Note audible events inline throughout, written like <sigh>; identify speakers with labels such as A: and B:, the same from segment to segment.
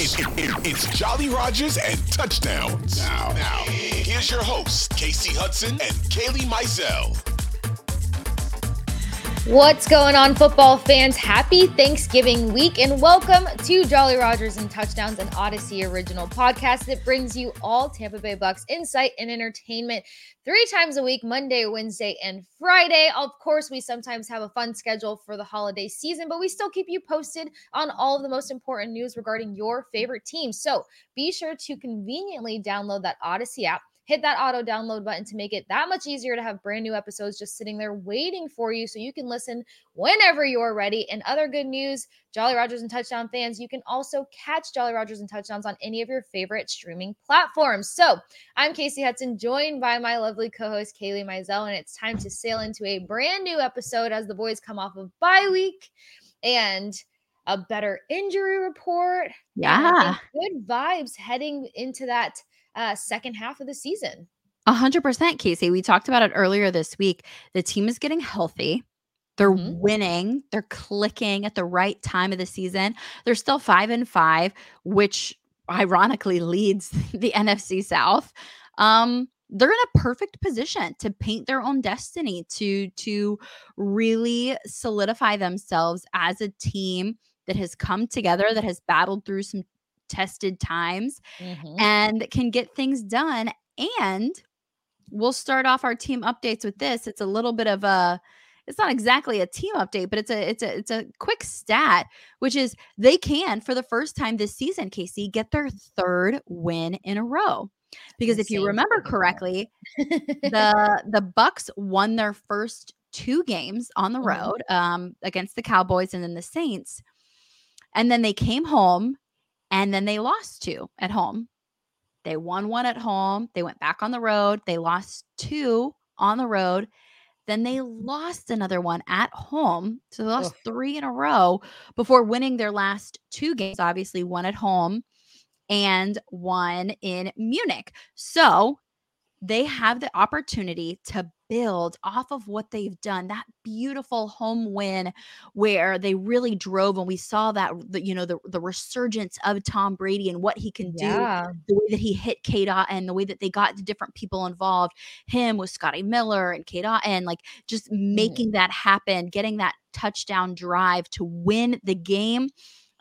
A: It, it, it, it's Jolly Rogers and touchdowns. Now, now, here's your hosts, Kasey Hudson and Kailey Mizelle.
B: What's going on, football fans? Happy Thanksgiving week and welcome to Jolly Rogers and Touchdowns, an Audacy original podcast that brings you all Tampa Bay Bucs insight and entertainment three times a week Monday, Wednesday, and Friday. Of course, we sometimes have a fun schedule for the holiday season, but we still keep you posted on all of the most important news regarding your favorite team. So be sure to conveniently download that Audacy app hit that auto download button to make it that much easier to have brand new episodes just sitting there waiting for you so you can listen whenever you're ready. And other good news Jolly Rogers and Touchdown fans, you can also catch Jolly Rogers and Touchdowns on any of your favorite streaming platforms. So I'm Kasey Hudson, joined by my lovely co host, Kailey Mizelle, and it's time to sail into a brand new episode as the boys come off of bye week and a better injury report.
C: Yeah.
B: Good vibes heading into that uh, second half of the season.
C: A hundred percent, Kasey. We talked about it earlier this week. The team is getting healthy. They're mm-hmm. winning. They're clicking at the right time of the season. They're still five and five, which ironically leads <laughs> the NFC South. Um, they're in a perfect position to paint their own destiny, to to really solidify themselves as a team that has come together, that has battled through some tested times mm-hmm. and can get things done. And we'll start off our team updates with this. It's a little bit of a it's not exactly a team update, but it's a it's a it's a quick stat, which is they can for the first time this season, Kasey, get their third win in a row. Because if you remember correctly, the the Bucs won their first two games on the mm-hmm. road um, against the Cowboys and then the Saints, and then they came home and then they lost two at home. They won one at home. They went back on the road. They lost two on the road. Then they lost another one at home. So they lost three in a row before winning their last two games, obviously, one at home and one in Munich. So they have the opportunity to build off of what they've done that beautiful home win where they really drove and we saw that the, you know the, the resurgence of tom brady and what he can yeah. do the way that he hit cade and the way that they got the different people involved him with scotty miller and cade and like just mm. making mm. that happen getting that touchdown drive to win the game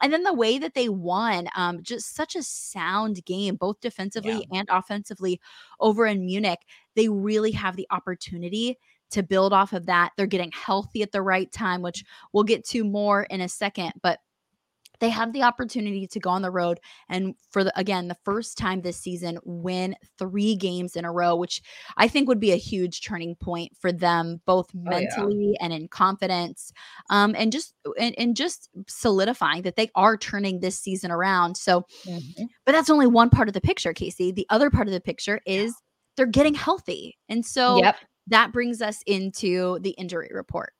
C: and then the way that they won, um, just such a sound game, both defensively yeah. and offensively over in Munich. They really have the opportunity to build off of that. They're getting healthy at the right time, which we'll get to more in a second. But they have the opportunity to go on the road and for the again the first time this season win three games in a row which i think would be a huge turning point for them both mentally oh, yeah. and in confidence um, and just and, and, just solidifying that they are turning this season around so mm-hmm. but that's only one part of the picture kasey the other part of the picture is they're getting healthy and so yep. that brings us into the injury report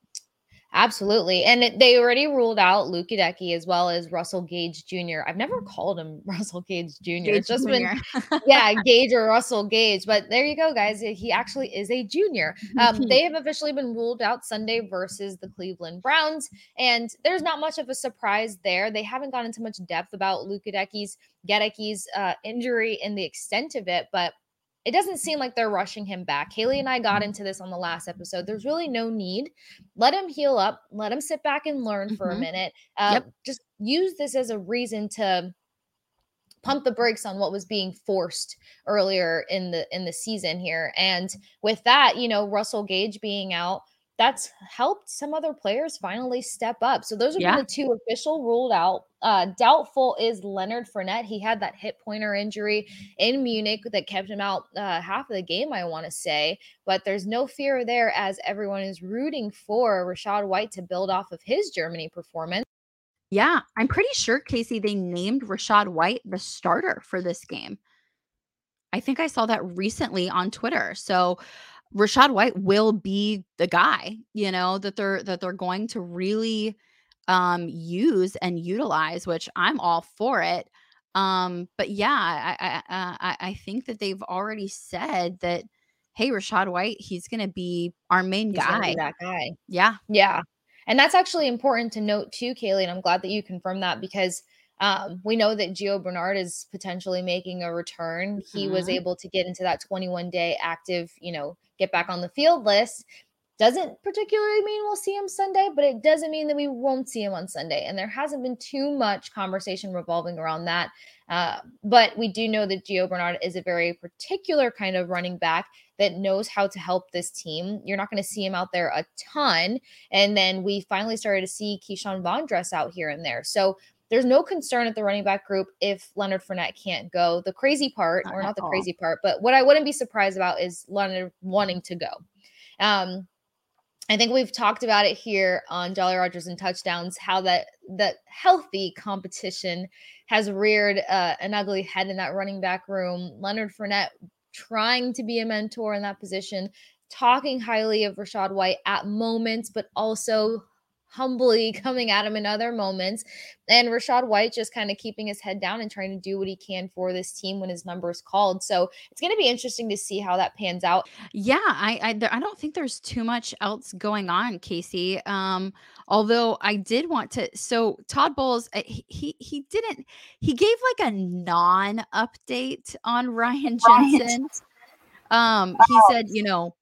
B: Absolutely. And it, they already ruled out Luke Goedeke as well as Russell Gage Jr. I've never called him <laughs> Russell Gage Jr. Gage it's just Jr. been, <laughs> yeah, Gage or Russell Gage. But there you go, guys. He actually is a junior. Um, <laughs> they have officially been ruled out Sunday versus the Cleveland Browns. And there's not much of a surprise there. They haven't gone into much depth about Luke Goedeke's, Goedeke's uh, injury and the extent of it. But it doesn't seem like they're rushing him back. Kailey and I got mm-hmm. into this on the last episode. There's really no need. Let him heal up. Let him sit back and learn for mm-hmm. a minute. Uh, yep. Just use this as a reason to pump the brakes on what was being forced earlier in the in the season here. And with that, you know, Russell Gage being out, that's helped some other players finally step up. So those are
C: Yeah.
B: the two official ruled out. Uh, doubtful is Leonard Fournette. He had that hip pointer injury in Munich that kept him out uh, half of the game, I want to say. But there's no fear there as everyone is rooting for Rachaad White to build off of his Germany performance.
C: Yeah, I'm pretty sure, Kasey, they named Rachaad White the starter for this game. I think I saw that recently on Twitter. So Rachaad White will be the guy, you know, that they're that they're going to really um use and utilize, which I'm all for it. Um, but yeah, I I uh, I, I think that they've already said that hey, Rachaad White, he's gonna be our main
B: He's
C: guy.
B: that guy.
C: Yeah.
B: Yeah. And that's actually important to note too, Kailey. And I'm glad that you confirmed that because um, we know that Gio Bernard is potentially making a return. He was
C: Mhm.
B: able to get into that 21 day active, you know, get back on the field list. Doesn't particularly mean we'll see him Sunday, but it doesn't mean that we won't see him on Sunday. And there hasn't been too much conversation revolving around that. Uh, but we do know that Gio Bernard is a very particular kind of running back that knows how to help this team. You're not going to see him out there a ton. And then we finally started to see Ke'Shawn Vaughn dress out here and there. So there's no concern at the running back group if Leonard Fournette can't go. The crazy part,
C: Not
B: or not the
C: all.
B: crazy part, but what I wouldn't be surprised about is Leonard wanting to go. Um, I think we've talked about it here on Jolly Rogers and Touchdowns, how that that healthy competition has reared uh, an ugly head in that running back room. Leonard Fournette trying to be a mentor in that position, talking highly of Rachaad White at moments, but also humbly <laughs> coming at him in other moments. And Rachaad White just kind of keeping his head down and trying to do what he can for this team when his number is called. So it's going to be interesting to see how that pans out.
C: Yeah, I I, there, I don't think there's too much else going on, Kasey. Um, although I did want to. So Todd Bowles, uh, he he, he didn't. He gave like a non-update on <laughs> Ryan Jensen. Um, he said, you know,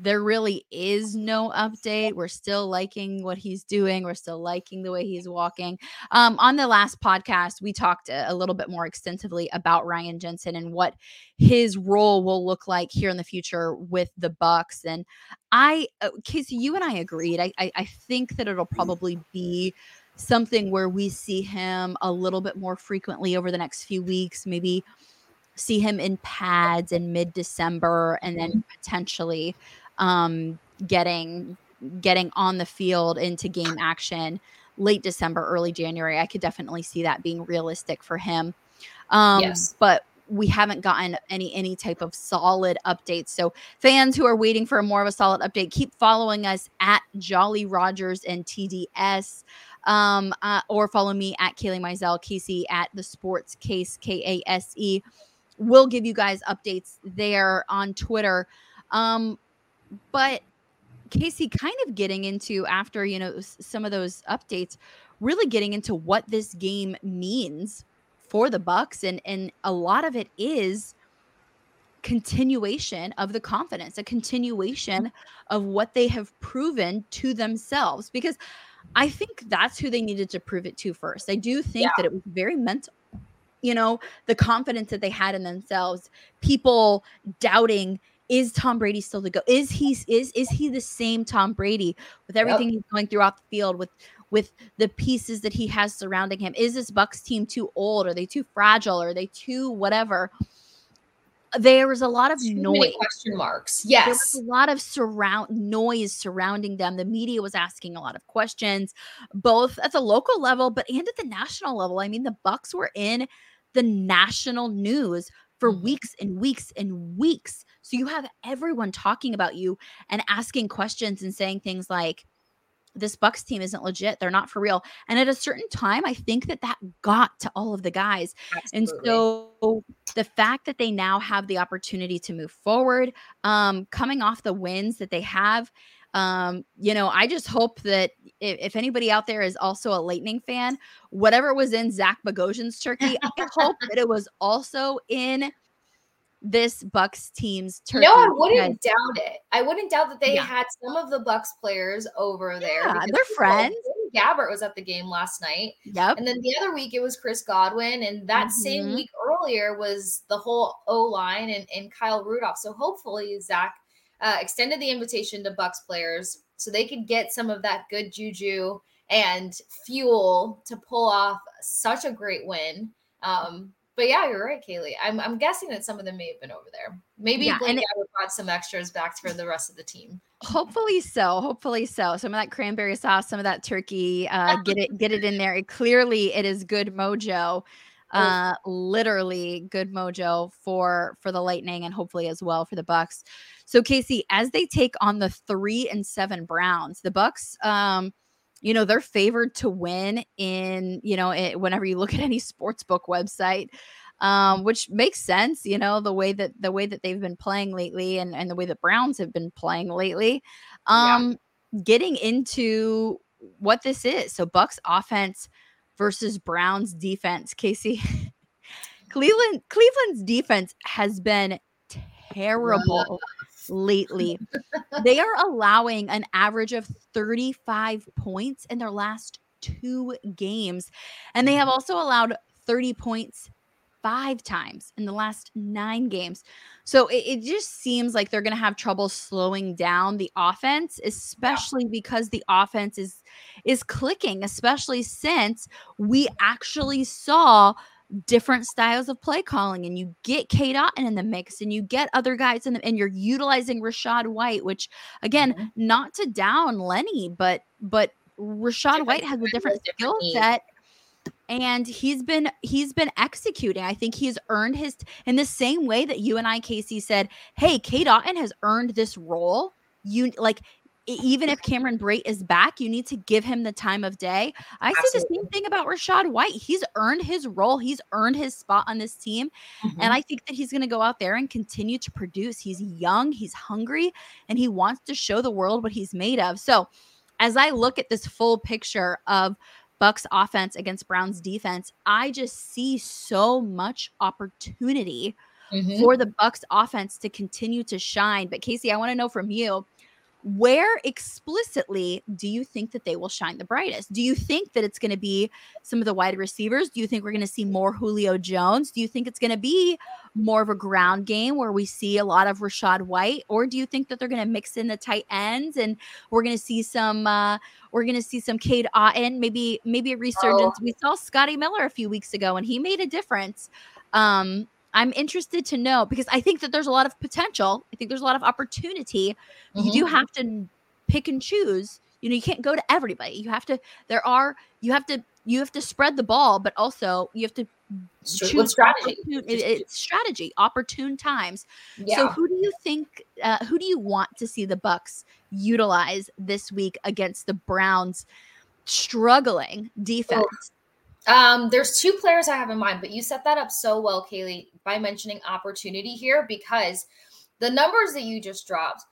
C: there really is no update. We're still liking what he's doing. We're still liking the way he's walking. Um, on the last podcast, we talked a, a little bit more extensively about Ryan Jensen and what his role will look like here in the future with the Bucs. And I, uh, Kasey, you and I agreed. I, I, I think that it'll probably be something where we see him a little bit more frequently over the next few weeks, maybe see him in pads in mid December and then potentially um, getting getting on the field into game action late December, early January. I could definitely see that being realistic for him. Um,
B: Yes.
C: but we haven't gotten any any type of solid updates. So fans who are waiting for a more of a solid update, keep following us at Jolly Rogers and TDS. Um, uh, or follow me at Kailey Mizelle, Kasey at the Sports Case, K A S E. We'll give you guys updates there on Twitter. Um, but Kasey, kind of getting into after you know some of those updates, really getting into what this game means for the Bucs, and and a lot of it is continuation of the confidence, a continuation of what they have proven to themselves. Because I think that's who they needed to prove it to first. I do think that it was very mental. You know, the confidence that they had in themselves, people doubting is Tom Brady still the go? Is he is is he the same Tom Brady with everything he's going throughout the field with with the pieces that he has surrounding him? Is this Bucs team too old? Are they too fragile? Are they too whatever? There was a lot of
B: Too
C: noise.
B: question marks. Yes.
C: There was a lot of surround noise surrounding them. The media was asking a lot of questions, both at the local level, but and at the national level. I mean, the Bucs were in the national news for
B: Mhm.
C: weeks and weeks and weeks. So you have everyone talking about you and asking questions and saying things like, "This Bucs team isn't legit. They're not for real." And at a certain time, I think that that got to all of the guys. And so the fact that they now have the opportunity to move forward, um, coming off the wins that they have, um, you know, I just hope that if, if anybody out there is also a Lightning fan, whatever was in Zach Bogosian's turkey, I hope that it was also in this Bucs team's turkey.
B: No, I wouldn't doubt it. I wouldn't doubt that they
C: Yeah.
B: had some of the Bucs players over there.
C: Yeah,
B: because
C: they're friends.
B: Gabbert was at the game last night.
C: Yep.
B: And then the other week it was Chris Godwin. And that same
C: Mhm.
B: week earlier was the whole O line and, and Kyle Rudolph. So hopefully Zach uh, extended the invitation to Bucs players. so they could get some of that good juju and fuel to pull off such a great win. Um, but yeah, you're right, Kailey. I'm, I'm guessing that some of them may have been over there. Maybe yeah, Blake and it, brought some extras back for the rest of the team.
C: Hopefully so. Hopefully so. Some of that cranberry sauce, some of that turkey, uh, <laughs> get it, get it in there. It, clearly, it is good mojo. Uh, literally good mojo for for the Lightning and hopefully as well for the Bucs. So Kasey, as they take on the three and seven Browns, the Bucs, um, you know they're favored to win in you know it, whenever you look at any <laughs> sports book website um, which makes sense you know the way that the way that they've been playing lately and and the way that browns have been playing lately um yeah. getting into what this is. So bucs offense versus browns defense kasey. <laughs> Cleveland cleveland's defense has been terrible lately. they are allowing an average of 35 points in their last two games. And they have mm-hmm. also allowed 30 points five times in the last nine games. So it, it just seems like they're going to have trouble slowing down the offense, especially yeah. because the offense is is clicking, especially since we actually saw different styles of play calling and you get Cade Otton in the mix and you get other guys in the, and you're utilizing Rachaad White, which again, mm-hmm. not to down Lenny, but but Rachaad different, White has a different skill set and he's been he's been executing. I think he's earned his in the same way that you and I, Kasey, said, "Hey, Cade Otton has earned this role." You like even if Cameron Brate is back, you need to give him the time of day. I Absolutely. see the same thing about Rachaad White. He's earned his role, he's earned his spot on this team. Mm-hmm. And I think that he's going to go out there and continue to produce. He's young, he's hungry, and he wants to show the world what he's made of. So, as I look at this full picture of Bucs offense against Browns defense, I just see so much opportunity mm-hmm. for the Bucs offense to continue to shine. But Kasey, I want to know from you where explicitly do you think that they will shine the brightest? Do you think that it's going to be some of the wide receivers? Do you think we're going to see more Julio Jones? Do you think it's going to be more of a ground game where we see a lot of Rachaad White? Or do you think that they're going to mix in the tight ends and we're going to see some uh we're going to see some Cade Otton, maybe maybe a resurgence. Oh. We saw Scotty Miller a few weeks ago and he made a difference. Um I'm interested to know because I think that there's a lot of potential. I think there's a lot of opportunity. Mm-hmm. You do mm-hmm. have to pick and choose. You know, you can't go to everybody. You have to. There are. You have to. You have to spread the ball, but also you have to choose
B: strategy.
C: it's strategy, opportune times. Yeah. So, who do you think? Uh, who do you want to see the Bucs utilize this week against the Browns' struggling defense? Oh.
B: Um, there's two players I have in mind, but you set that up so well, Kailey, by mentioning opportunity here because the numbers that you just dropped,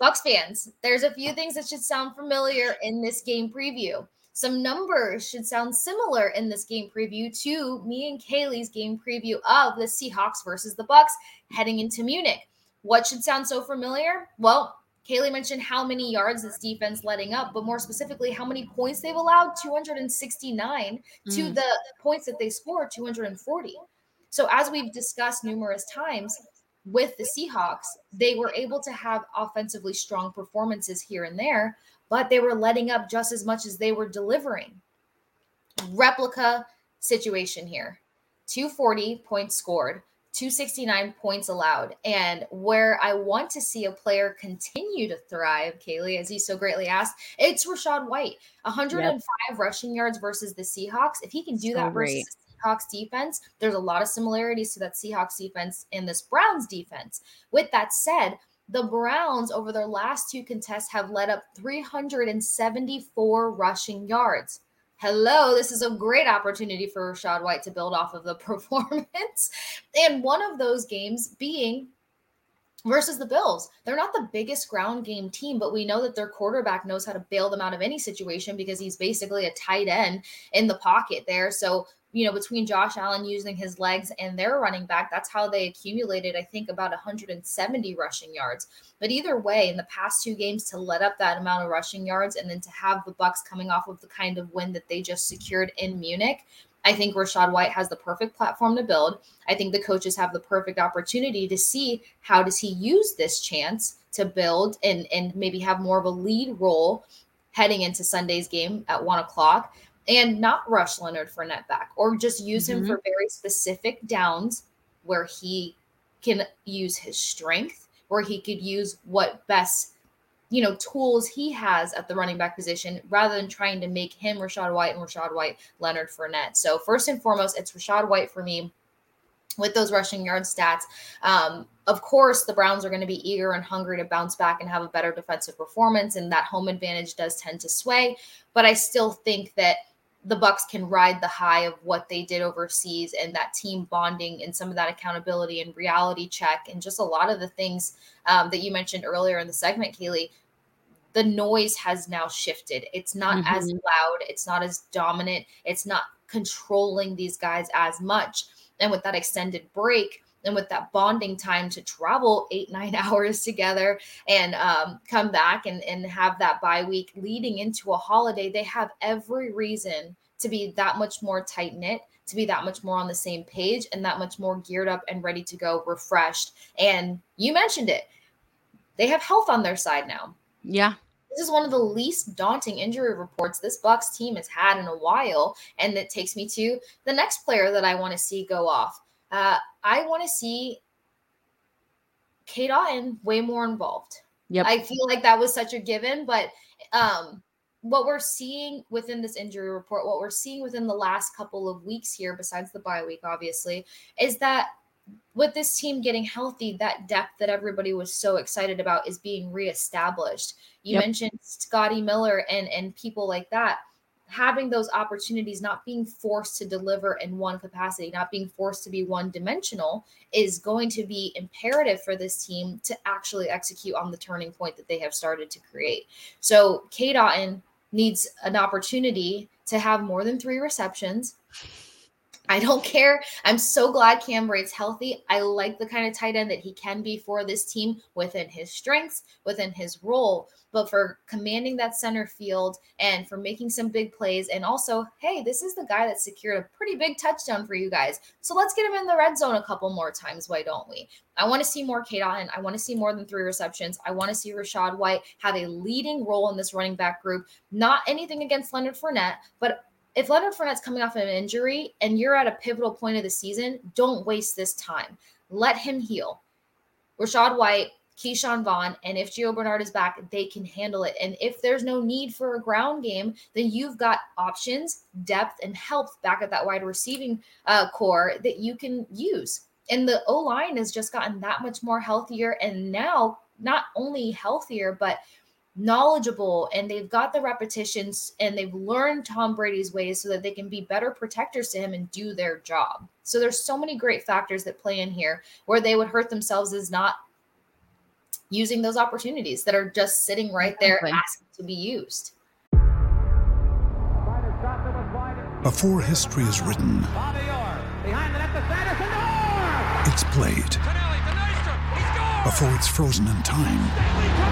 B: Bucs fans, there's a few things that should sound familiar in this game preview. Some numbers should sound similar in this game preview to me and Kailey's game preview of the Seahawks versus the Bucs heading into Munich. What should sound so familiar? Well, Kailey mentioned how many yards this defense letting up, but more specifically, how many points they've allowed 269 mm. to the points that they scored 240. So, as we've discussed numerous times with the Seahawks, they were able to have offensively strong performances here and there, but they were letting up just as much as they were delivering. Replica situation here 240 points scored. 269 points allowed. And where I want to see a player continue to thrive, Kailey, as he so greatly asked, it's Rachaad White. 105 yep. rushing yards versus the Seahawks. If he can do so that versus great. the Seahawks defense, there's a lot of similarities to that Seahawks defense and this Browns defense. With that said, the Browns over their last two contests have led up 374 rushing yards hello, this is a great opportunity for Rachaad White to build off of the <laughs> performance. and one of those games being versus the Bills. They're not the biggest ground game team, but we know that their quarterback knows how to bail them out of any situation because he's basically a tight end in the pocket there. So you know, between Josh Allen using his legs and their running back, that's how they accumulated, I think, about 170 rushing yards. But either way, in the past two games, to let up that amount of rushing yards and then to have the Bucs coming off of the kind of win that they just secured in Munich, I think Rachaad White has the perfect platform to build. I think the coaches have the perfect opportunity to see how does he use this chance to build and and maybe have more of a lead role heading into Sunday's game at one o'clock and not rush Leonard Fournette back or just use mm-hmm. him for very specific downs where he can use his strength, where he could use what best, you know, tools he has at the running back position rather than trying to make him Rachaad White and Rachaad White Leonard Fournette. So, first and foremost, it's Rachaad White for me with those rushing yard stats. Um, of course, the Browns are going to be eager and hungry to bounce back and have a better defensive performance, and that home advantage does tend to sway. But I still think that the bucs can ride the high of what they did overseas and that team bonding and some of that accountability and reality check and just a lot of the things um, that you mentioned earlier in the segment, Kailey. The noise has now shifted. It's not mm-hmm. as loud. It's not as dominant. It's not controlling these guys as much. And with that extended break, and with that bonding time to travel eight <laughs> nine hours together and um, come back and, and have that bye week leading into a holiday they have every reason to be that much more tight knit to be that much more on the same page and that much more geared up and ready to go refreshed. And you mentioned it. They have health on their side now.
C: Yeah.
B: This is one of the least daunting injury reports this Bucs team has had in a while, and it takes me to the next player that I want to see go off. Uh, I want to see Cade Otton way more involved. Yep. I feel like that was such a given, but um, what we're seeing within this injury report, what we're seeing within the last couple of weeks here, besides the bye week, obviously, is that with this team getting healthy, that depth that everybody was so excited about is being reestablished. You yep. mentioned Scotty Miller and and people like that having those opportunities, not being forced to deliver in one capacity, not being forced to be one dimensional, is going to be imperative for this team to actually execute on the turning point that they have started to create. So, Cade Otton needs an opportunity to have more than three receptions. I don't <laughs> care. I'm so glad Cam Brate's healthy. I like the kind of tight end that he can be for this team within his strengths, within his role but for commanding that center field and for making some big plays. And also, hey, this is the guy that secured a pretty big touchdown for you guys. So let's get him in the red zone a couple more times. Why don't we? I want to see more Cade Otton. I want to see more than three receptions. I want to see Rachaad White have a leading role in this running back group. Not anything against Leonard Fournette, but if Leonard Fournette's coming off of an injury and you're at a pivotal point of the season, don't waste this time. Let him heal. Rachaad White, Ke'Shawn Vaughn, and if Gio Bernard is back, they can handle it. And if there's no need for a ground game, then you've got options, depth, and health back at that wide receiving uh, core that you can use. And the O line has just gotten that much more healthier, and now not only healthier, but knowledgeable and they've got the repetitions and they've learned Tom Brady's ways so that they can be better protectors to him and do their job. So there's so many great factors that play in here where they would hurt themselves is not using those opportunities that are just sitting right there exactly. asking to be used.
D: Before history is written, it's played. Before it's frozen in time, it's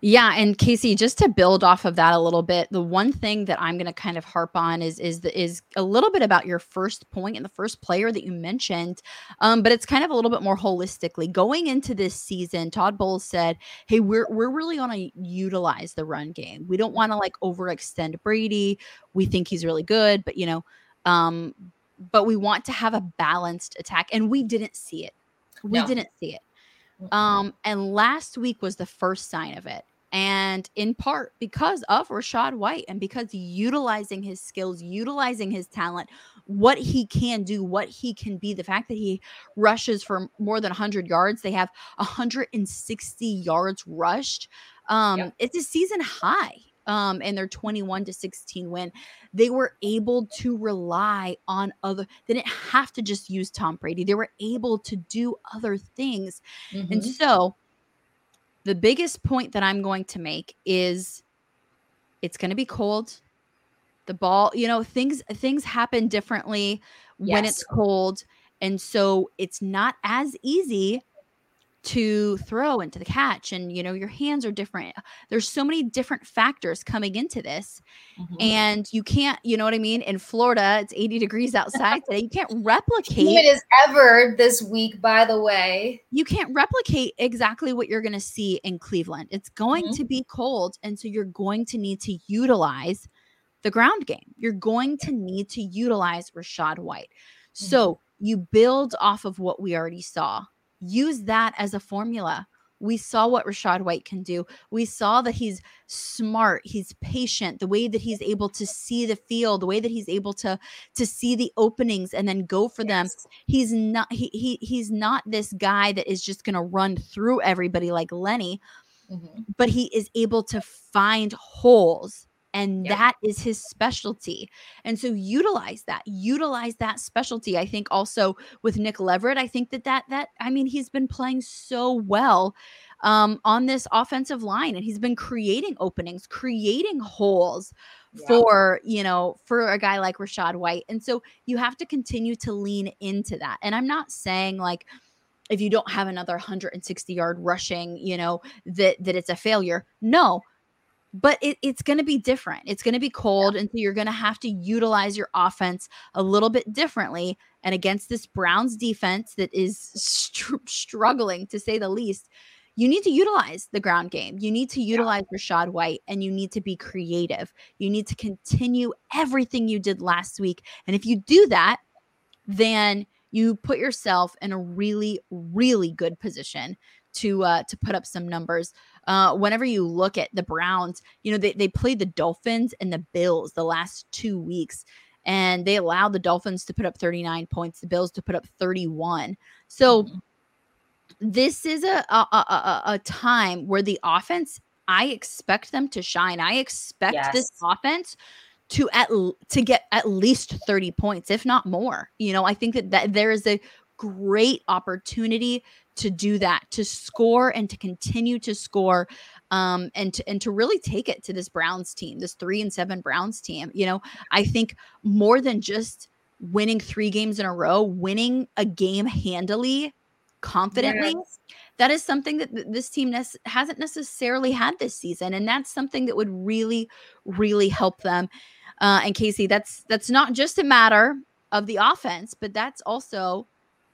C: Yeah, and Kasey, just to build off of that a little bit, the one thing that I'm going to kind of harp on is is the, is a little bit about your first point and the first player that you mentioned, um, but it's kind of a little bit more holistically. Going into this season, Todd Bowles said, "Hey, we're we're really going to utilize the run game. We don't want to like overextend Brady. We think he's really good, but you know." Um, but we want to have a balanced attack and we didn't see it we no. didn't see it um and last week was the first sign of it and in part because of Rachaad White and because utilizing his skills, utilizing his talent, what he can do, what he can be, the fact that he rushes for more than 100 yards, they have 160 yards rushed. Um, yep. It's a season high um, and their 21 to 16 win, they were able to rely on other, they didn't have to just use Tom Brady. They were able to do other things. Mm-hmm. And so the biggest point that I'm going to make is it's going to be cold. The ball, you know, things things happen differently yes. when it's cold And so it's not as easy to throw into the catch and you know your hands are different. There's so many different factors coming into this mm-hmm. and you can't you know what i mean? In florida it's 80 degrees outside today. You can't <laughs> replicate
B: it is ever this week by the way.
C: You can't replicate exactly what you're going to see in cleveland. It's going mm-hmm. to be cold and so you're going to need to utilize the ground game. You're going to need to utilize rachaad white. Mm-hmm. so you build off of what we already saw use that as a formula. We saw what Rachaad White can do. We saw that he's smart, he's patient, the way that he's able to see the field, the way that he's able to to see the openings and then go for yes. them. He's not he, he he's not this guy that is just going to run through everybody like Lenny, mm-hmm. but he is able to find holes and yep. that is his specialty. And so utilize that, utilize that specialty. I think also with Nick Leverett, I think that that that I mean he's been playing so well um, on this offensive line, and he's been creating openings, creating holes yeah. for you know for a guy like Rachaad White. And so you have to continue to lean into that. And I'm not saying like if you don't have another 160 yard rushing, you know that that it's a failure. No but it, it's going to be different. It's going to be cold. And so you're going to have to utilize your offense a little bit differently. And against this Browns defense that is str- struggling to say the least, you need to utilize the ground game. You need to utilize yeah. Rachaad White and you need to be creative. You need to continue everything you did last week. And if you do that, then you put yourself in a really, really good position to uh, to put up some numbers. Uh, whenever you look at the Browns, you know they they played the Dolphins and the Bills the last two weeks, and they allowed the Dolphins to put up 39 points, the Bills to put up 31. So mm-hmm. this is a a, a a time where the offense. I expect them to shine. I expect yes. this offense to at to get at least 30 points if not more you know i think that, that there is a great opportunity to do that, to score and to continue to score, um, and to and to really take it to this Browns team, this three and seven Browns team. You know, I think more than just winning three games in a row, winning a game handily, confidently. Yes. That is something that this team ne- hasn't necessarily had this season, and that's something that would really, really help them. Uh, and Kasey, that's that's not just a matter of the offense, but that's also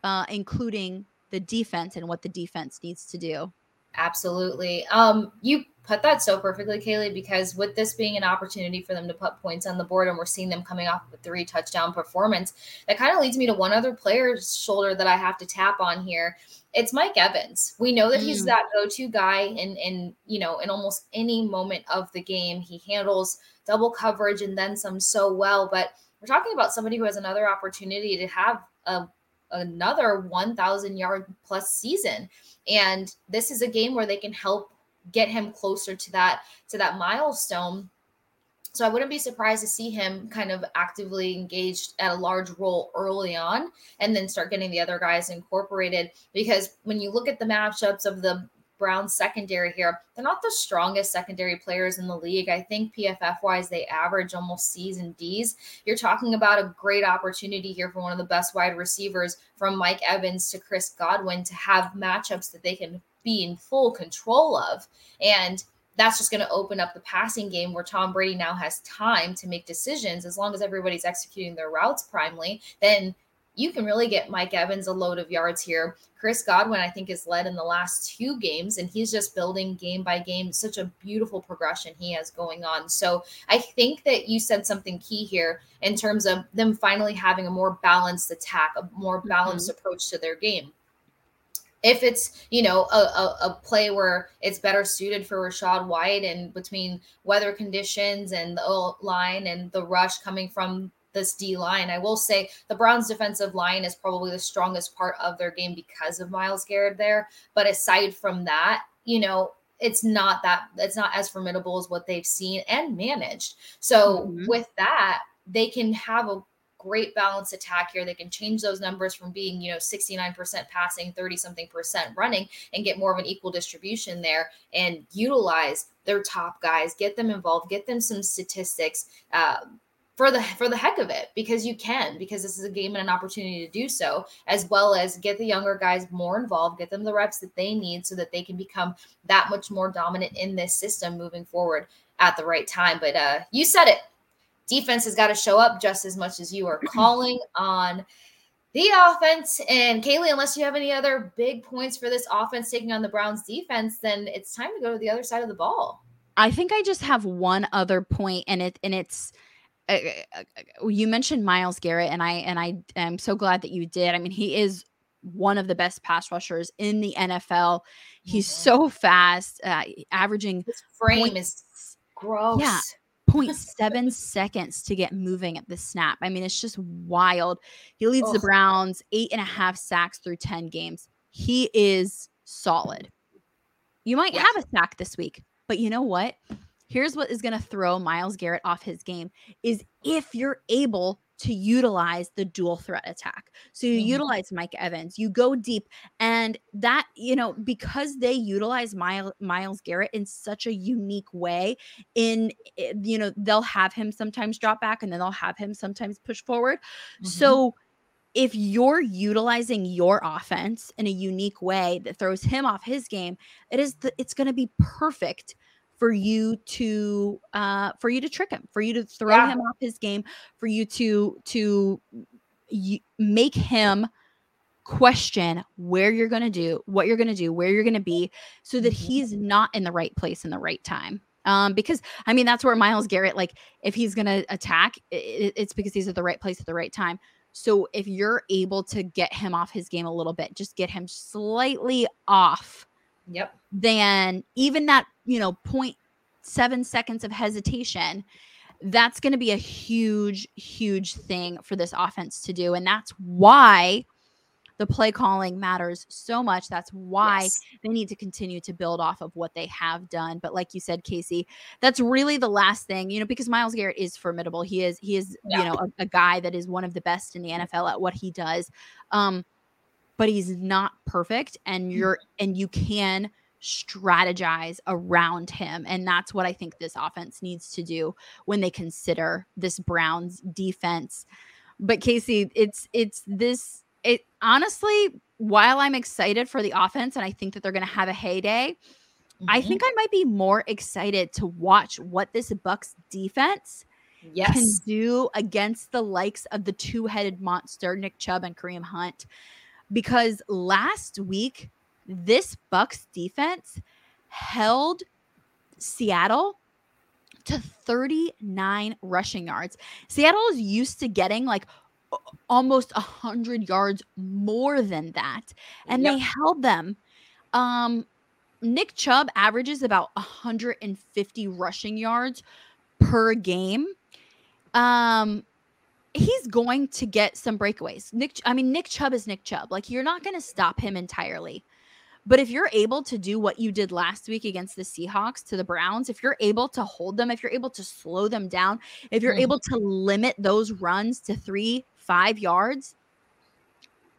C: uh, including the defense and what the defense needs to do.
B: Absolutely. Um, you put that so perfectly, Kailey, because with this being an opportunity for them to put points on the board and we're seeing them coming off of a three touchdown performance, that kind of leads me to one other player's shoulder that I have to tap on here. It's Mike Evans. We know that he's mm. that go-to guy in in you know in almost any moment of the game. He handles double coverage and then some so well, but we're talking about somebody who has another opportunity to have a another 1000 yard plus season and this is a game where they can help get him closer to that to that milestone so I wouldn't be surprised to see him kind of actively engaged at a large role early on and then start getting the other guys incorporated. Because when you look at the matchups of the Browns secondary here. They're not the strongest secondary players in the league. I think PFF wise, they average almost C's and D's. You're talking about a great opportunity here for one of the best wide receivers from Mike Evans to Chris Godwin to have matchups that they can be in full control of. And that's just going to open up the passing game where Tom Brady now has time to make decisions. As long as everybody's executing their routes primely, then you can really get Mike Evans a load of yards here. Chris Godwin, I think, has led in the last two games, and he's just building game by game. Such a beautiful progression he has going on. So I think that you said something key here in terms of them finally having a more balanced attack, a more mm-hmm. balanced mm-hmm. approach to their game if it's you know a, a, a, play where it's better suited for Rachaad White and between weather conditions and the line and the rush coming from this D line. I will say the Browns defensive line is probably the strongest part of their game because of Myles Garrett there. But aside from that, you know, it's not that it's not as formidable as what they've seen and managed. So mm-hmm. with that, they can have a great balanced attack here. They can change those numbers from being, you know, 69% passing, 30 something percent running and get more of an equal distribution there and utilize their top guys, get them involved, get them some statistics. Uh, for the for the heck of it because you can because this is a game and an opportunity to do so as well as get the younger guys more involved get them the reps that they need so that they can become that much more dominant in this system moving forward at the right time. But uh you said it. Defense has got to show up just as much as you are <clears throat> calling on the offense. And Kailey unless you have any other big points for this offense taking on the Browns defense then it's time to go to the other side of the ball.
C: I think I just have one other point and it and it's you mentioned Myles Garrett, and I and I am so glad that you did. I mean, he is one of the best pass rushers in the NFL. He's mm-hmm. so fast, uh, averaging
B: his frame point, is gross.
C: Yeah, <laughs> 0.7 seconds to get moving at the snap. I mean, it's just wild. He leads Ugh. the Browns eight and a half sacks through 10 games. He is solid. You might yeah. have a sack this week, but you know what? Here's what is going to throw Myles Garrett off his game is if you're able to utilize the dual threat attack. So you mm-hmm. utilize Mike Evans, you go deep, and that, you know, because they utilize Miles Myles Garrett in such a unique way, in, eh, you know, they'll have him sometimes drop back and then they'll have him sometimes push forward. Mm-hmm. So if you're utilizing your offense in a unique way that throws him off his game, it is the, it's going to be perfect for you to uh for you to trick him for you to throw yeah. him off his game for you to to y- make him question where you're going to do what you're going to do where you're going to be so that mm-hmm. he's not in the right place in the right time um because i mean that's where Myles garrett like if he's going to attack it, it's because he's at the right place at the right time so if you're able to get him off his game a little bit just get him slightly off
B: Yep.
C: Then even that, you know, 0.7 seconds of hesitation, that's going to be a huge, huge thing for this offense to do. And that's why the play calling matters so much. That's why yes. they need to continue to build off of what they have done. But like you said, Kasey, that's really the last thing, you know, because Myles Garrett is formidable. He is, he is, yeah. you know, a, a, guy that is one of the best in the NFL at what he does. Um, but he's not perfect and mm. you're and you can strategize around him and that's what I think this offense needs to do when they consider this Browns defense. But Kasey, it's it's this it honestly while I'm excited for the offense and I think that they're going to have a heyday, mm-hmm. I think I might be more excited to watch what this Bucs defense yes. can do against the likes of the two-headed monster Nick Chubb and Kareem Hunt because last week this Bucs defense held Seattle to 39 rushing yards. Seattle is used to getting like almost 100 yards more than that and yep. they held them um Nick Chubb averages about 150 rushing yards per game. Um he's going to get some breakaways. Nick, I mean, Nick Chubb is Nick Chubb. Like, you're not going to stop him entirely. But if you're able to do what you did last week against the Seahawks to the Browns, if you're able to hold them, if you're able to slow them down, if you're mm. able to limit those runs to three, five yards,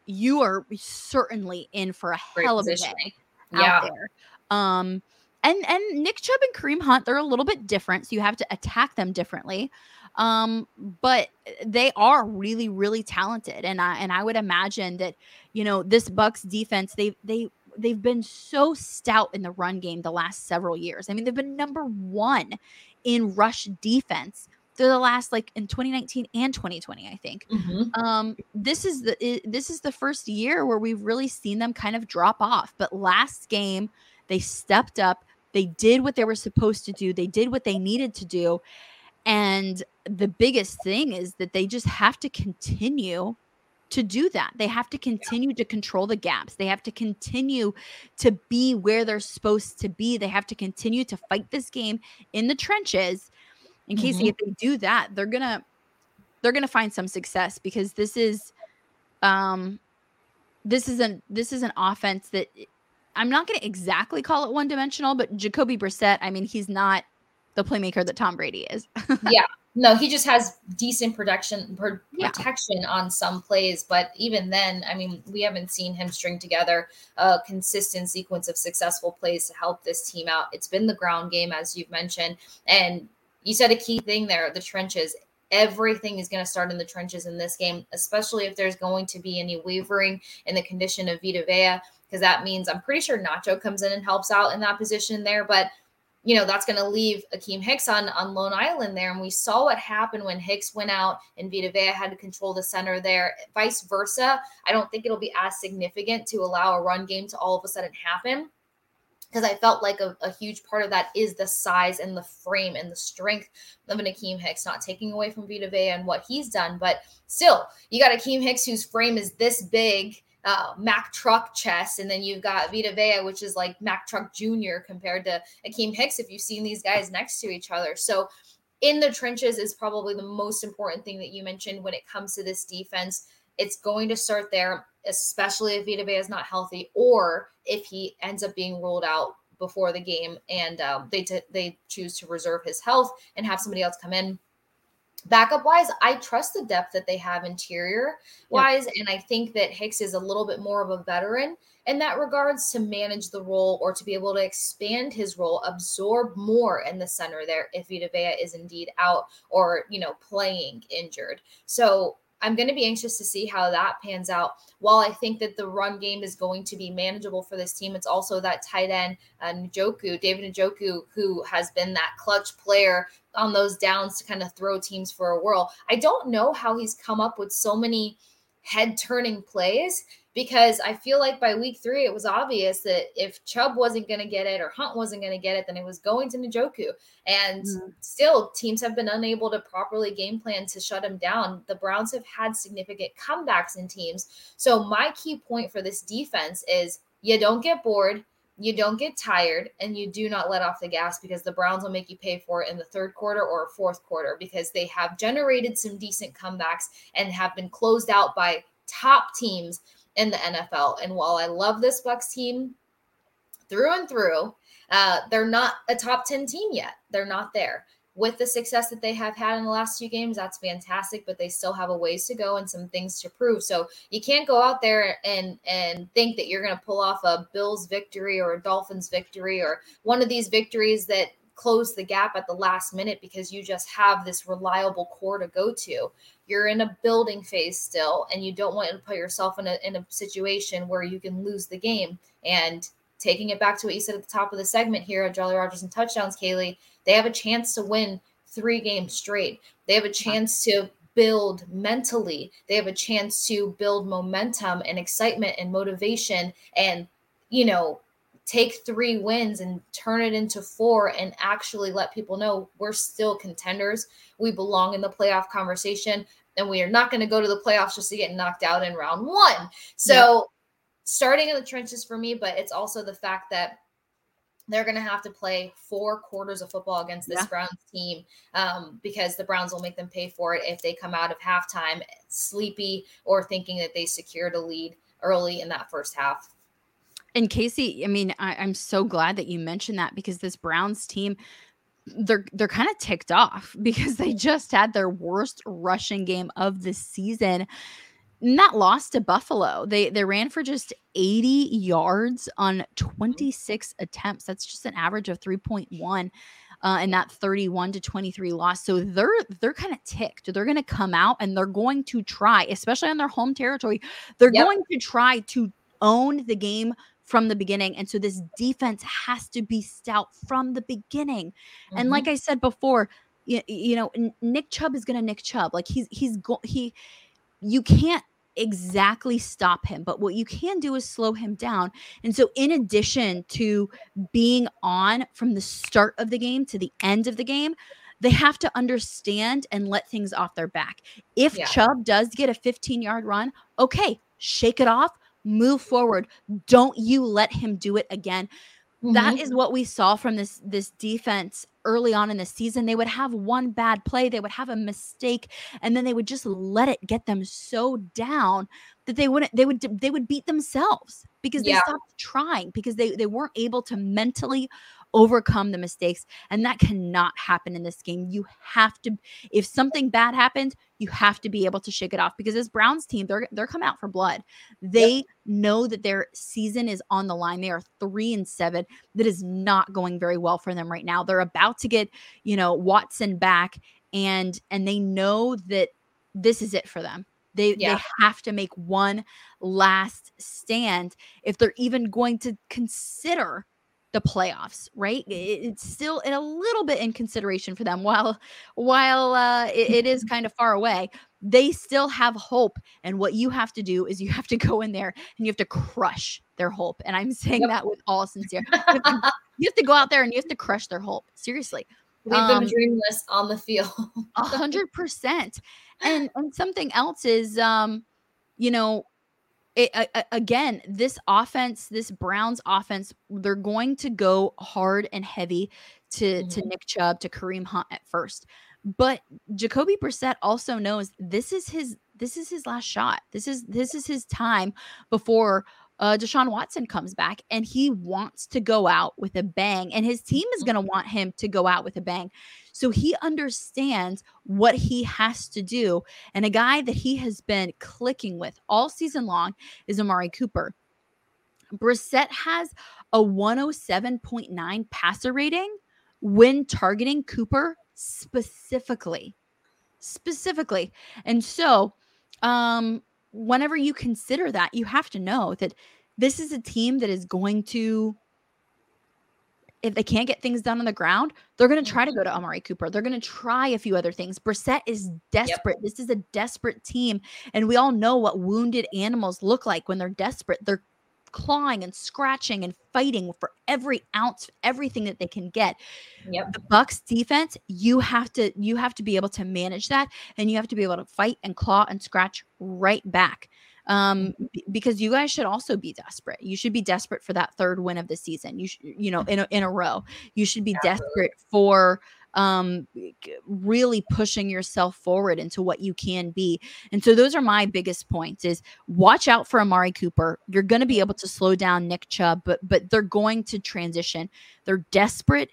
C: you are certainly in for a Great hell of a day yeah. out there. Um, and and Nick Chubb and Kareem Hunt, they're a little bit different, so you have to attack them differently. Um, but they are really, really talented. And I and I would imagine that, you know, this Bucs defense, they they they've been so stout in the run game the last several years. I mean, they've been number one in rush defense through the last like in 2019 and 2020 i think mm-hmm. um this is the it, this is the first year where we've really seen them kind of drop off but last game they stepped up they did what they were supposed to do they did what they needed to do and the biggest thing is that they just have to continue to do that. They have to continue yeah. to control the gaps. They have to continue to be where they're supposed to be. They have to continue to fight this game in the trenches. In case mm-hmm. if they do that, they're gonna they're gonna find some success because this is um this is an this is an offense that I'm not gonna exactly call it one dimensional, but Jacoby Brissett, I mean, he's not the playmaker that Tom Brady is.
B: yeah. <laughs> No, he just has decent production protection yeah. on some plays, but even then, I mean, we haven't seen him string together a consistent sequence of successful plays to help this team out. It's been the ground game, as you've mentioned, and you said a key thing there: the trenches. everything is going to start in the trenches in this game, especially if there's going to be any wavering in the condition of Vita Vea, because that means I'm pretty sure Nacho comes in and helps out in that position there. But you know that's going to leave Akiem Hicks on on Lone Island there, and we saw what happened when Hicks went out and Vita Vea had to control the center there. Vice versa, I don't think it'll be as significant to allow a run game to all of a sudden happen. Because I felt like a, a, huge part of that is the size and the frame and the strength of an Akiem Hicks, not taking away from Vita Vea and what he's done, but still, you got Akiem Hicks whose frame is this big, uh, Mack Truck chess, and then you've got Vita Vea, which is like Mack Truck Jr. compared to Akiem Hicks. If you've seen these guys next to each other, so in the trenches is probably the most important thing that you mentioned when it comes to this defense. It's going to start there, especially if Vita Vea is not healthy or if he ends up being ruled out before the game and um, they t- they choose to reserve his health and have somebody else come in. Backup wise, I trust the depth that they have interior wise, and I think that Hicks is a little bit more of a veteran in that regards to manage the role or to be able to expand his role, absorb more in the center there if Vita Vea is indeed out or you know playing injured. So I'm going to be anxious to see how that pans out. While I think that the run game is going to be manageable for this team, it's also that tight end, uh, Njoku, David Njoku, who has been that clutch player on those downs to kind of throw teams for a whirl. I don't know how he's come up with so many head turning plays because I feel like by week three, it was obvious that if Chubb wasn't going to get it or Hunt wasn't going to get it, then it was going to Njoku. And mm-hmm. still, teams have been unable to properly game plan to shut him down. The Browns have had significant comebacks in teams. So, my key point for this defense is you don't get bored, you don't get tired, and you do not let off the gas because the Browns will make you pay for it in the third quarter or fourth quarter because they have generated some decent comebacks and have been closed out by top teams in the NFL. And while I love this Bucs team through and through, uh, they're not a top 10 team yet. They're not there. With the success that they have had in the last two games, that's fantastic, but they still have a ways to go and some things to prove. So you can't go out there and and think that you're going to pull off a Bills victory or a Dolphins victory or one of these victories that close the gap at the last minute because you just have this reliable core to go to. You're in a building phase still, and you don't want to put yourself in a, in a situation where you can lose the game. And taking it back to what you said at the top of the segment here at Jolly Rogers and Touchdowns, Kailey, they have a chance to win three games straight. They have a chance to build mentally. They have a chance to build momentum and excitement and motivation and, you know, take three wins and turn it into four and actually let people know we're still contenders. We belong in the playoff conversation and we are not going to go to the playoffs just to get knocked out in round one. So, starting in the trenches for me, but it's also the fact that they're going to have to play four quarters of football against this yeah. Browns team um, because the Browns will make them pay for it if they come out of halftime sleepy or thinking that they secured a lead early in that first half.
C: And Kasey, I mean, I, I'm so glad that you mentioned that because this Browns team, they're they're kind of ticked off <laughs> because they just had their worst rushing game of the season. Not lost to Buffalo. They they ran for just 80 yards on 26 attempts. That's just an average of 3.1 uh, in that 31 to 23 loss. So they're they're kind of ticked. They're going to come out and they're going to try, especially on their home territory. They're yep. going to try to own the game from the beginning. And so this defense has to be stout from the beginning. Mm-hmm. And like I said before, you, you know, Nick Chubb is going to Nick Chubb. Like he's, he's, go- he, you can't exactly stop him, but what you can do is slow him down. And so, in addition to being on from the start of the game to the end of the game, they have to understand and let things off their back. If yeah. Chubb does get a 15 yard run, okay, shake it off, move forward. Don't you let him do it again. Mm-hmm. That is what we saw from this this defense early on in the season. They would have one bad play, they would have a mistake, and then they would just let it get them so down that they wouldn't they would they would beat themselves because they yeah. stopped trying because they they weren't able to mentally overcome the mistakes. And that cannot happen in this game. You have to, if something bad happens, you have to be able to shake it off because this Browns team, they're they're coming out for blood. They yep. know that their season is on the line. They are three and seven. That is not going very well for them right now. They're about to get, you know, Watson back and and they know that this is it for them. They
B: Yeah.
C: they have to make one last stand if they're even going to consider the playoffs, right? It's still in a little bit in consideration for them <laughs> while while uh it- it is <laughs> kind of far away. They still have hope and what you have to do is you have to <laughs> go in there and you have to crush their hope. And I'm saying
B: Yep.
C: that with all sincere. You have, to, you have to go out there and you have to crush their hope. Seriously.
B: Leave them
C: Um,
B: dreamless on the field.
C: A hundred percent. And and something else is um, you know, it, a- again, this offense, this Browns offense, they're going to go hard and heavy to to
B: Mhm.
C: Nick Chubb, to Kareem Hunt at first. But Jacoby Brissett also knows this is his this is his last shot. This is this is his time before uh, Deshaun Watson comes back, and he wants to go out with a bang, and his team is going to want him to go out with a bang. So he understands what he has to do, and a guy that he has been clicking with all season long is Amari Cooper. Brissett has a 107.9 passer rating when targeting Cooper specifically. Specifically. And so, um, whenever you consider that, you have to know that this is a team that is going to, if they can't get things done on the ground, they're going to try to go to mm-hmm. Amari Cooper. They're going to try a few other things. Brissett is desperate. This is a desperate team. And we all know what wounded animals look like when they're desperate. They're clawing and scratching and fighting for every ounce, everything that they can get.
B: Yep.
C: The Bucs defense, you have to you have to be able to manage that and you have to be able to fight and claw and scratch right back. Um because you guys should also be desperate. You should be desperate for that third win of the season. You should, you know, in a, in a row. You should be desperate for um really pushing yourself forward into what you can be. And so those are my biggest points is watch out for Amari Cooper. You're going to be able to slow down Nick Chubb, but but they're going to transition. They're desperate.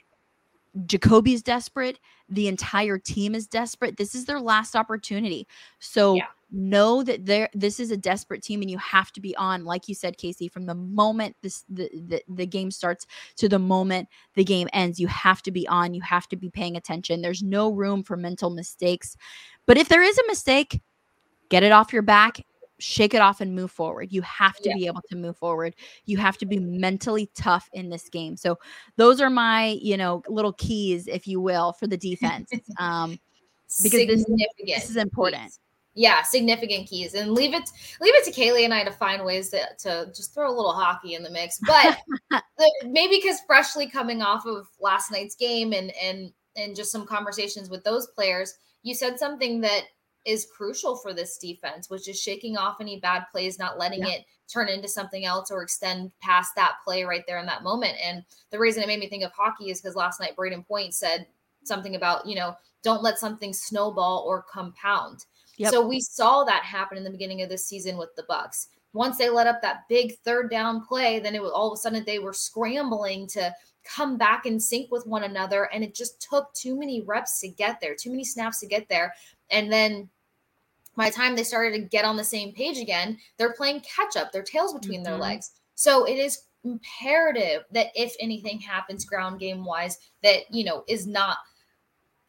C: Jacoby's desperate. The entire team is desperate. This is their last opportunity. So
B: Yeah.
C: Know that there this is a desperate team and you have to be on like you said Kasey from the moment this the, the the game starts to the moment the game ends you have to be on you have to be paying attention. There's no room for mental mistakes. But if there is a mistake get it off your back shake it off and move forward. You have to
B: Yeah.
C: be able to move forward. You have to be mentally tough in this game. So those are my you know little keys if you will for the defense um Because this- this is important.
B: Yeah, significant keys, and leave it leave it to Kailey and I to find ways to, to just throw a little hockey in the mix. But <laughs> the, maybe because freshly coming off of last night's game and and and just some conversations with those players, you said something that is crucial for this defense, which is shaking off any bad plays, not letting
C: Yeah.
B: it turn into something else or extend past that play right there in that moment. And the reason it made me think of hockey is because last night Brayden Point said something about, you know, don't let something snowball or compound.
C: Yep.
B: So we saw that happen in the beginning of this season with the Bucs. Once they let up that big third down play, then it was all of a sudden they were scrambling to come back and sync with one another. And it just took too many reps to get there, too many snaps to get there. And then by the time they started to get on the same page again, they're playing catch up, their tails between their
C: Mhm.
B: legs. So it is imperative that if anything happens ground game wise, that, you know, is not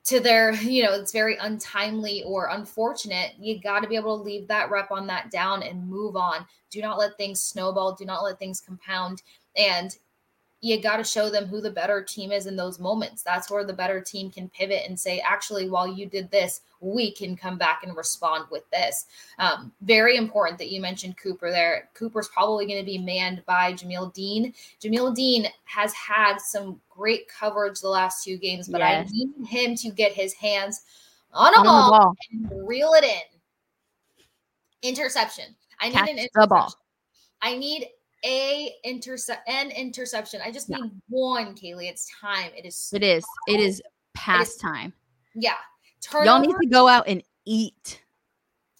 B: to their, you know, it's very untimely or unfortunate. You got to be able to leave that rep on that down and move on. Do not let things snowball. Do not let things compound. And you got to show them who the better team is in those moments. That's where the better team can pivot and say, actually, while you did this, we can come back and respond with this. Um, very important that you mentioned Cooper there. Cooper's probably going to be manned by Jamel Dean. Jamel Dean has had some great coverage the last two games, but
C: Yes.
B: I need him to get his hands on a
C: On
B: ball
C: ball.
B: and reel it in. Interception. I need
C: Catch
B: an
C: the ball.
B: I need a intercept an interception. I just
C: Yeah.
B: need one, Kailey. It's time. It is
C: It is. It is past time.
B: yeah.
C: Y'all need to go out and eat.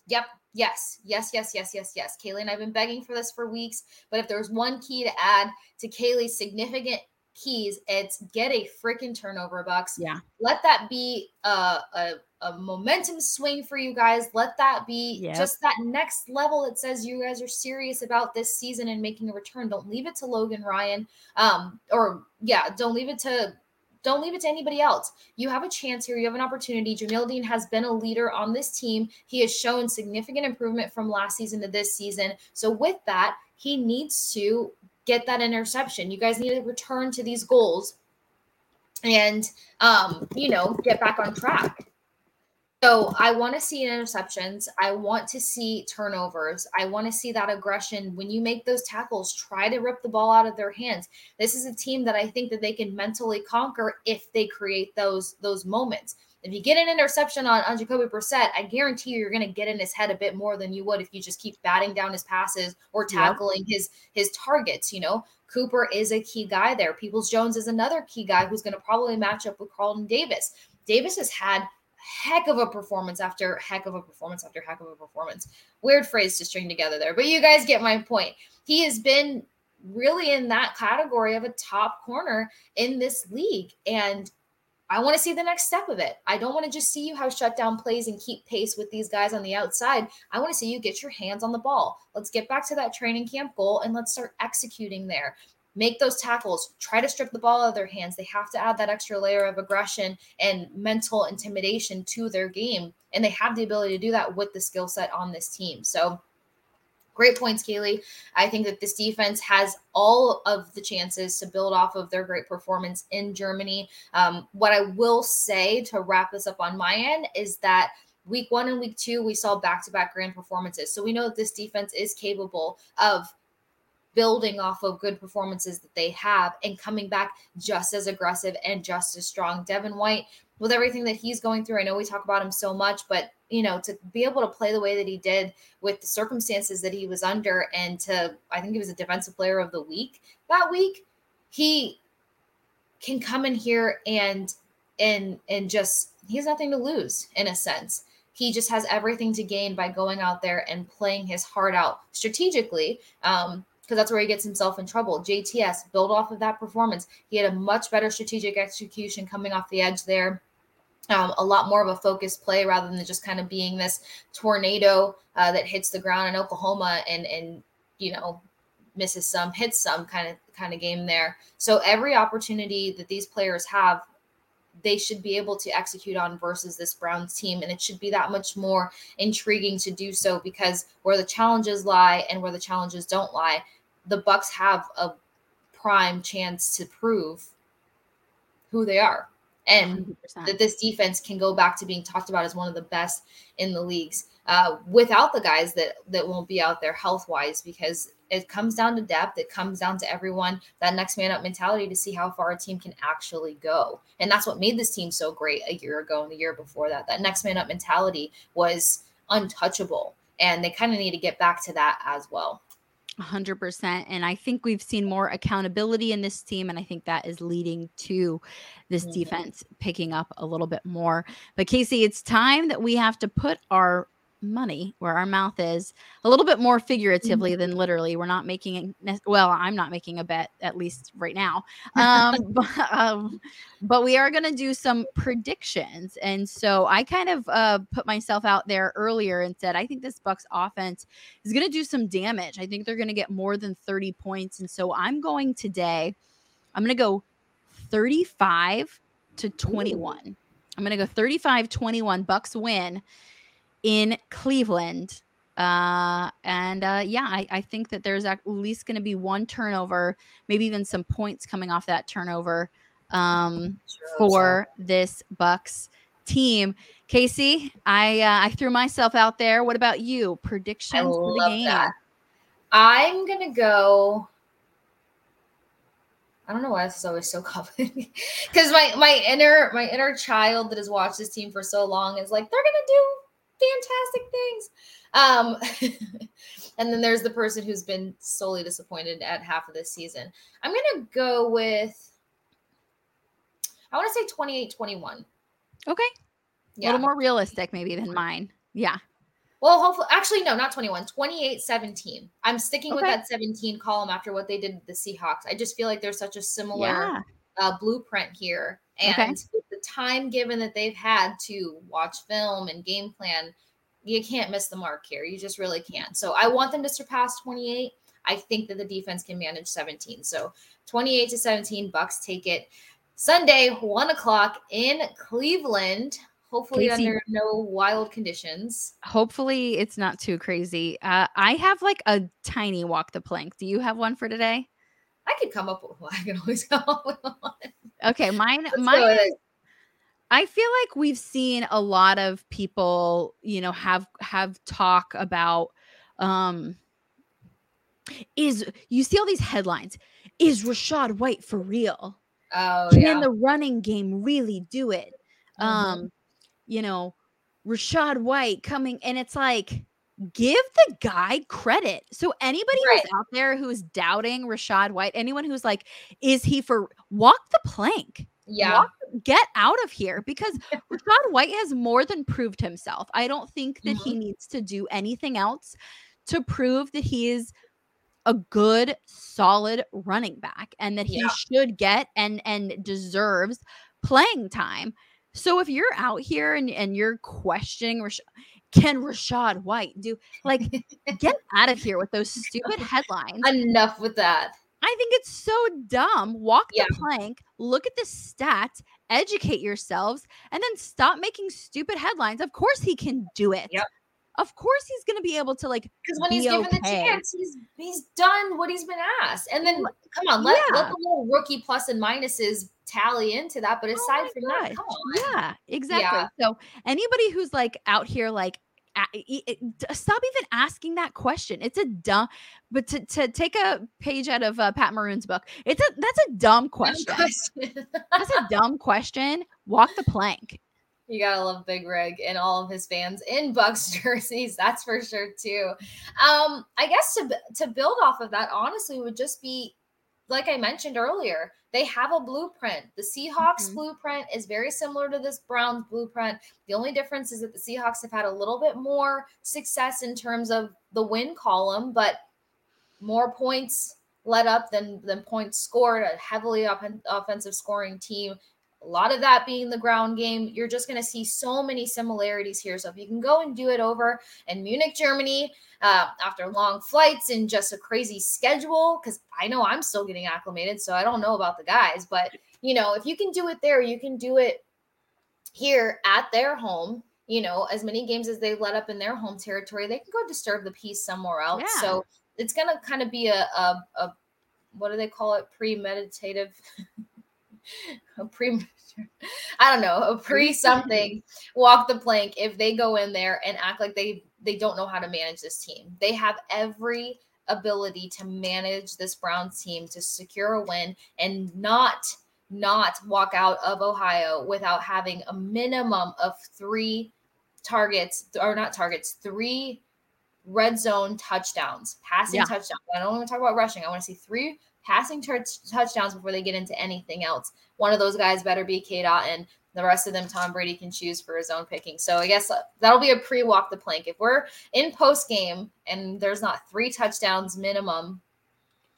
B: Yep. Yes. Yes. Yes. Yes. Yes. Yes. Kailey and I've been begging for this for weeks. But if there's one key to add to Kailey's significant keys, it's get a freaking turnover box.
C: Yeah.
B: Let that be a, a, a momentum swing for you guys. Let that be
C: Yep.
B: just that next level that says you guys are serious about this season and making a return. Don't leave it to Logan Ryan. Um, or yeah, don't leave it to don't leave it to anybody else. You have a chance here. You have an opportunity. Jamel Dean has been a leader on this team. He has shown significant improvement from last season to this season. So, with that, he needs to get that interception. You guys need to return to these goals and, um, you know, get back on track. So I want to see interceptions. I want to see turnovers. I want to see that aggression. When you make those tackles, try to rip the ball out of their hands. This is a team that I think that they can mentally conquer if they create those those moments. If you get an interception on, on Jacoby Brissett, I guarantee you you're going to get in his head a bit more than you would if you just keep batting down his passes or tackling yep. his his targets. You know, Cooper is a key guy there. Peoples Jones is another key guy who's going to probably match up with Carlton Davis. Davis has had heck of a performance after heck of a performance after heck of a performance. Weird phrase to string together there, but you guys get my point. He has been really in that category of a top corner in this league. And I want to see the next step of it. I don't want to just see you have shutdown plays and keep pace with these guys on the outside. I want to see you get your hands on the ball. Let's get back to that training camp goal and let's start executing there make those tackles, try to strip the ball out of their hands. They have to add that extra layer of aggression and mental intimidation to their game. And they have the ability to do that with the skill set on this team. So, great points, Kailey. I think that this defense has all of the chances to build off of their great performance in Germany. Um, what I will say to wrap this up on my end is that week one and week two, we saw back to back grand performances. So we know that this defense is capable of building off of good performances that they have and coming back just as aggressive and just as strong. Devin White, with everything that he's going through, I know we talk about him so much, but you know, to be able to play the way that he did with the circumstances that he was under, and to I think he was a defensive player of the week that week, he can come in here and and and just he has nothing to lose in a sense he just has everything to gain by going out there and playing his heart out strategically um, because that's where he gets himself in trouble. JTS build off of that performance. He had a much better strategic execution coming off the edge there. Um, a lot more of a focused play rather than just kind of being this tornado uh, that hits the ground in Oklahoma and and you know misses some, hits some kind of kind of game there. So every opportunity that these players have, they should be able to execute on versus this Browns team, and it should be that much more intriguing to do so because where the challenges lie and where the challenges don't lie, the Bucs have a prime chance to prove who they are and 100%. that this defense can go back to being talked about as one of the best in the leagues uh, without the guys that that won't be out there health wise because it comes down to depth. It comes down to everyone that next man up mentality to see how far a team can actually go. And that's what made this team so great a year ago and the year before that. That next man up mentality was untouchable and they kind of need to get back to that as well
C: 100%. And I think we've seen more accountability in this team. And I think that is leading to this mm-hmm. defense picking up a little bit more. But Kasey, it's time that we have to put our money where our mouth is a little bit more figuratively mm-hmm. than literally we're not making well i'm not making a bet at least right now <laughs> um, <laughs> but, um, but, we are going to do some predictions and so i kind of uh, put myself out there earlier and said i think this bucs offense is going to do some damage i think they're going to get more than 30 points and so i'm going today i'm going to go 35 to 21 Ooh. i'm going to go 35 21 bucs win in Cleveland. Uh, and uh, yeah, I, I think that there's at least going to be one turnover, maybe even some points coming off that turnover um, for this Bucs team. Kasey, I uh, I threw myself out there. What about you? Predictions for the game? That.
B: I'm gonna go. I don't know why this is always so <laughs> common. because my my inner my inner child that has watched this team for so long is like they're gonna do fantastic things. Um, <laughs> and then there's the person who's been solely disappointed at half of this season. I'm going to go with, I want to say 28 21.
C: Okay. Yeah. A little more realistic, maybe, than mine. Yeah.
B: Well, hopefully, actually, no, not 21, 28 17. I'm sticking okay. with that 17 column after what they did with the Seahawks. I just feel like there's such a similar yeah. Uh, blueprint here and okay. the time given that they've had to watch film and game plan, you can't miss the mark here. You just really can't. So I want them to surpass 28. I think that the defense can manage 17. So 28 to 17, Bucs take it. Sunday, one o'clock in Cleveland. Hopefully,
C: Kasey-
B: under no wild conditions.
C: Hopefully, it's not too crazy. Uh, I have like a tiny walk the plank. Do you have one for today?
B: I could come up with one. <laughs> I can always come up with one.
C: Okay, mine.
B: Let's
C: mine is. I feel like we've seen a lot of people, you know, have have talk about um is you see all these headlines. Is Rachaad White for real?
B: Oh
C: Can
B: yeah.
C: the running game really do it?
B: Mhm.
C: Um, you know, Rachaad White coming and it's like give the guy credit. So anybody
B: Right.
C: who's out there who's doubting Rachaad White, anyone who's like, is he for walk the plank?
B: yeah.
C: walk- get out of here because Rachaad White has more than proved himself. I don't think that he mm-hmm. needs to do anything else to prove that he is a good, solid running back and that he
B: Yeah.
C: should get and and deserves playing time. So if you're out here and, and you're questioning Rash- can Rachaad White do like get <laughs> out of here with those stupid headlines.
B: Enough with that.
C: I think it's so dumb. Walk
B: Yeah.
C: the plank, look at the stats, educate yourselves, and then stop making stupid headlines. Of course he can do it.
B: Yep.
C: Of course he's going to be able to like
B: Because when he's
C: be
B: given the chance, he's he's done what he's been asked. And then come on, let, let the little rookie plus and minuses tally into that. But
C: Oh
B: aside
C: my
B: from that, come on.
C: Yeah, exactly. So anybody who's like out here like stop even asking that question. It's a dumb but to, to take a page out of uh, Pat Maroon's book. It's a that's a dumb
B: Dumb
C: question.
B: question.
C: That's a dumb question. Walk the plank.
B: You gotta love Big Rig and all of his fans in <laughs> Bucs jerseys. That's for sure too. Um, I guess to to build off of that, honestly, would just be like I mentioned earlier. They have a blueprint. The Seahawks
C: Mhm.
B: blueprint is very similar to this Browns blueprint. The only difference is that the Seahawks have had a little bit more success in terms of the win column, but more points let up than than points scored. A heavily offen- offensive scoring team. A lot of that being the ground game. You're just going to see so many similarities here. So if you can go and do it over in Munich, Germany, uh, after long flights and just a crazy schedule, because I know I'm still getting acclimated, so I don't know about the guys, but you know, if you can do it there, you can do it here at their home. You know, as many games as they let up in their home territory, they can go disturb the peace somewhere else.
C: Yeah.
B: So it's gonna kind of be a, a a what do they call it? Premeditative. <laughs> a pre I don't know, a pre something walk the plank if they go in there and act like they they don't know how to manage this team. They have every ability to manage this Browns team to secure a win and not not walk out of Ohio without having a minimum of 3 targets or not targets, 3 red zone touchdowns, passing
C: Yeah.
B: touchdowns. I don't want to talk about rushing. I want to see 3 passing touch touchdowns before they get into anything else. One of those guys better be K. Dot, and the rest of them Tom Brady can choose for his own picking. So I guess uh, that'll be a pre walk the plank. If we're in post game and there's not three touchdowns minimum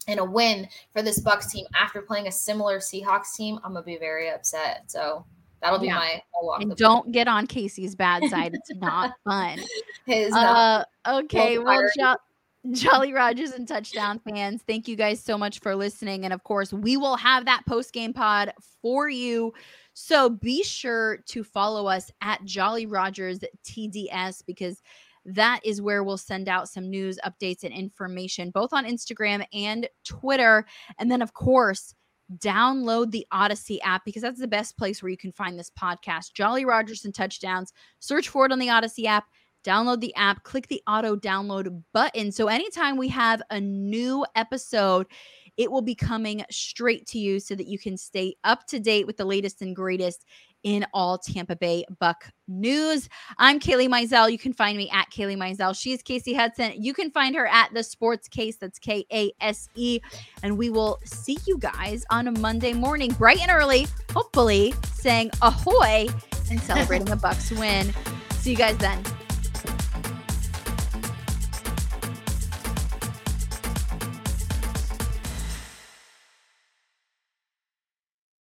B: and a win for this Bucs team after playing a similar Seahawks team, I'm gonna be very upset. So that'll be
C: Yeah.
B: my I'll walk
C: And don't get on Kasey's bad side. It's not <laughs> fun.
B: His, uh,
C: Uh, okay,
B: Well,
C: well, jo- Jolly Rogers and Touchdown fans, thank you guys so much for listening. And of course, we will have that post game pod for you. So be sure to follow us at Jolly Rogers TDS because that is where we'll send out some news, updates, and information both on Instagram and Twitter. And then, of course, download the Audacy app because that's the best place where you can find this podcast. Jolly Rogers and Touchdowns. Search for it on the Audacy app download the app, click the auto download button. So anytime we have a new episode, it will be coming straight to you so that you can stay up to date with the latest and greatest in all Tampa Bay Buc news. I'm Kailey Mizelle. You can find me at Kailey Mizelle. She's Kasey Hudson. You can find her at the Sports Case. That's K A S E. And we will see you guys on a Monday morning, bright and early, hopefully saying ahoy and celebrating a Bucs win. See you guys then.